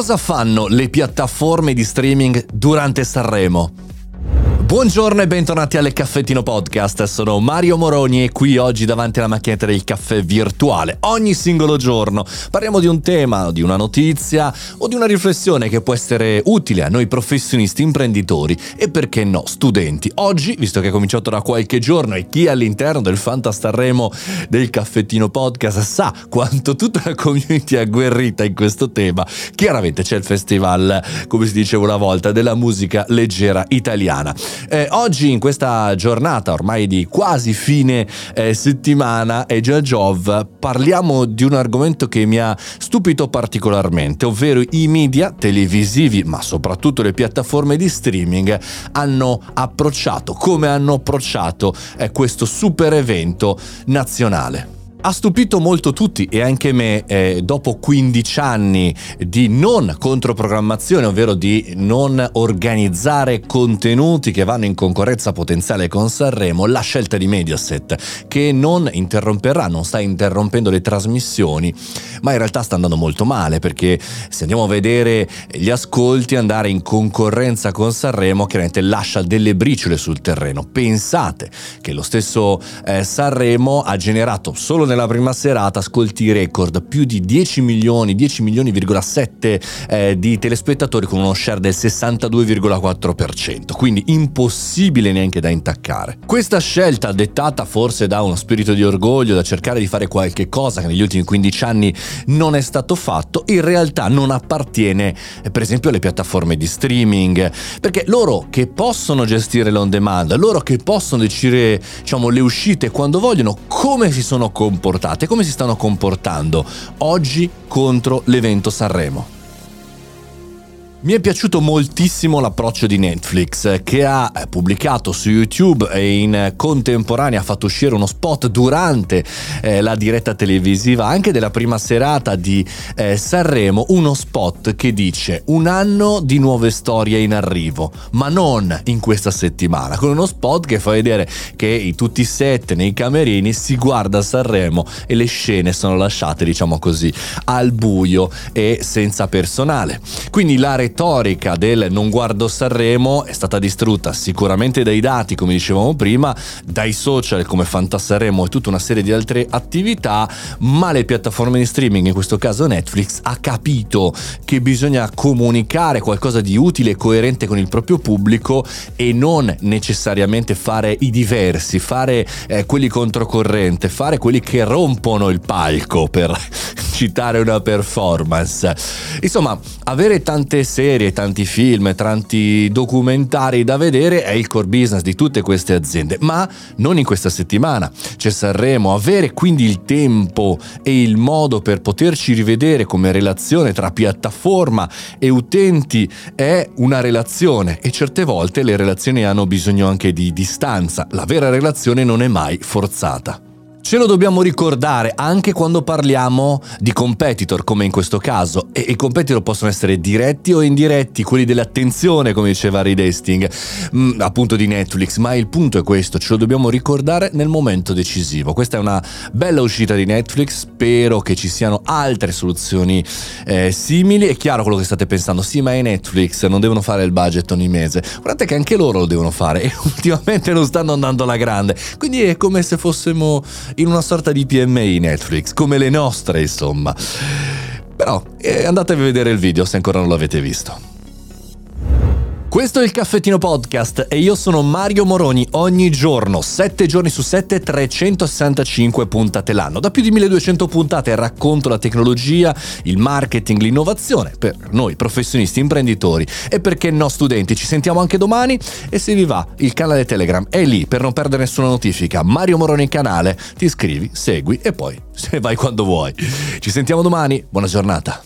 Cosa fanno le piattaforme di streaming durante Sanremo? Buongiorno e bentornati alle Caffettino Podcast, sono Mario Moroni e qui oggi davanti alla macchinetta del caffè virtuale. Ogni singolo giorno parliamo di un tema, di una notizia o di una riflessione che può essere utile a noi professionisti, imprenditori e perché no, studenti. Oggi, visto che è cominciato da qualche giorno e chi è all'interno del Fantastarremo del Caffettino Podcast sa quanto tutta la community è agguerrita in questo tema, chiaramente c'è il festival, come si diceva una volta, della musica leggera italiana. Eh, oggi in questa giornata ormai di quasi fine eh, settimana e già Jov parliamo di un argomento che mi ha stupito particolarmente, ovvero i media televisivi, ma soprattutto le piattaforme di streaming hanno approcciato, come hanno approcciato eh, questo super evento nazionale. Ha stupito molto tutti e anche me eh, dopo 15 anni di non controprogrammazione, ovvero di non organizzare contenuti che vanno in concorrenza potenziale con Sanremo, la scelta di Mediaset che non interromperà, non sta interrompendo le trasmissioni, ma in realtà sta andando molto male perché se andiamo a vedere gli ascolti andare in concorrenza con Sanremo chiaramente lascia delle briciole sul terreno. Pensate che lo stesso eh, Sanremo ha generato solo nella prima serata ascolti record, più di 10 milioni, 10 milioni,7 eh, di telespettatori con uno share del 62,4%, quindi impossibile neanche da intaccare. Questa scelta dettata forse da uno spirito di orgoglio, da cercare di fare qualche cosa che negli ultimi 15 anni non è stato fatto, in realtà non appartiene eh, per esempio alle piattaforme di streaming, perché loro che possono gestire l'on demand, loro che possono decidere diciamo, le uscite quando vogliono, come si sono comportati comportate, come si stanno comportando oggi contro l'evento Sanremo. Mi è piaciuto moltissimo l'approccio di Netflix che ha eh, pubblicato su YouTube e in contemporanea ha fatto uscire uno spot durante eh, la diretta televisiva anche della prima serata di eh, Sanremo, uno spot che dice un anno di nuove storie in arrivo, ma non in questa settimana, con uno spot che fa vedere che in tutti i set nei camerini si guarda Sanremo e le scene sono lasciate diciamo così al buio e senza personale. Quindi la retorica del non guardo Sanremo è stata distrutta sicuramente dai dati, come dicevamo prima, dai social come Fantasarremo e tutta una serie di altre attività, ma le piattaforme di streaming, in questo caso Netflix, ha capito che bisogna comunicare qualcosa di utile e coerente con il proprio pubblico e non necessariamente fare i diversi, fare eh, quelli controcorrente, fare quelli che rompono il palco per citare una performance. Insomma, avere tante serie, tanti film, tanti documentari da vedere è il core business di tutte queste aziende, ma non in questa settimana. C'è Sanremo, avere quindi il tempo e il modo per poterci rivedere come relazione tra piattaforma e utenti è una relazione e certe volte le relazioni hanno bisogno anche di distanza. La vera relazione non è mai forzata. Ce lo dobbiamo ricordare anche quando parliamo di competitor, come in questo caso, e i competitor possono essere diretti o indiretti, quelli dell'attenzione, come diceva Reed mm, appunto di Netflix, ma il punto è questo, ce lo dobbiamo ricordare nel momento decisivo. Questa è una bella uscita di Netflix, spero che ci siano altre soluzioni eh, simili. È chiaro quello che state pensando, sì, ma è Netflix, non devono fare il budget ogni mese. Guardate che anche loro lo devono fare e ultimamente non stanno andando alla grande, quindi è come se fossimo in una sorta di PMI Netflix, come le nostre insomma. Però eh, andatevi a vedere il video se ancora non l'avete visto. Questo è il Caffettino Podcast e io sono Mario Moroni. Ogni giorno, 7 giorni su 7, 365 puntate l'anno. Da più di 1200 puntate racconto la tecnologia, il marketing, l'innovazione per noi professionisti, imprenditori e perché no studenti. Ci sentiamo anche domani e se vi va il canale Telegram è lì per non perdere nessuna notifica. Mario Moroni canale, ti iscrivi, segui e poi se vai quando vuoi. Ci sentiamo domani, buona giornata.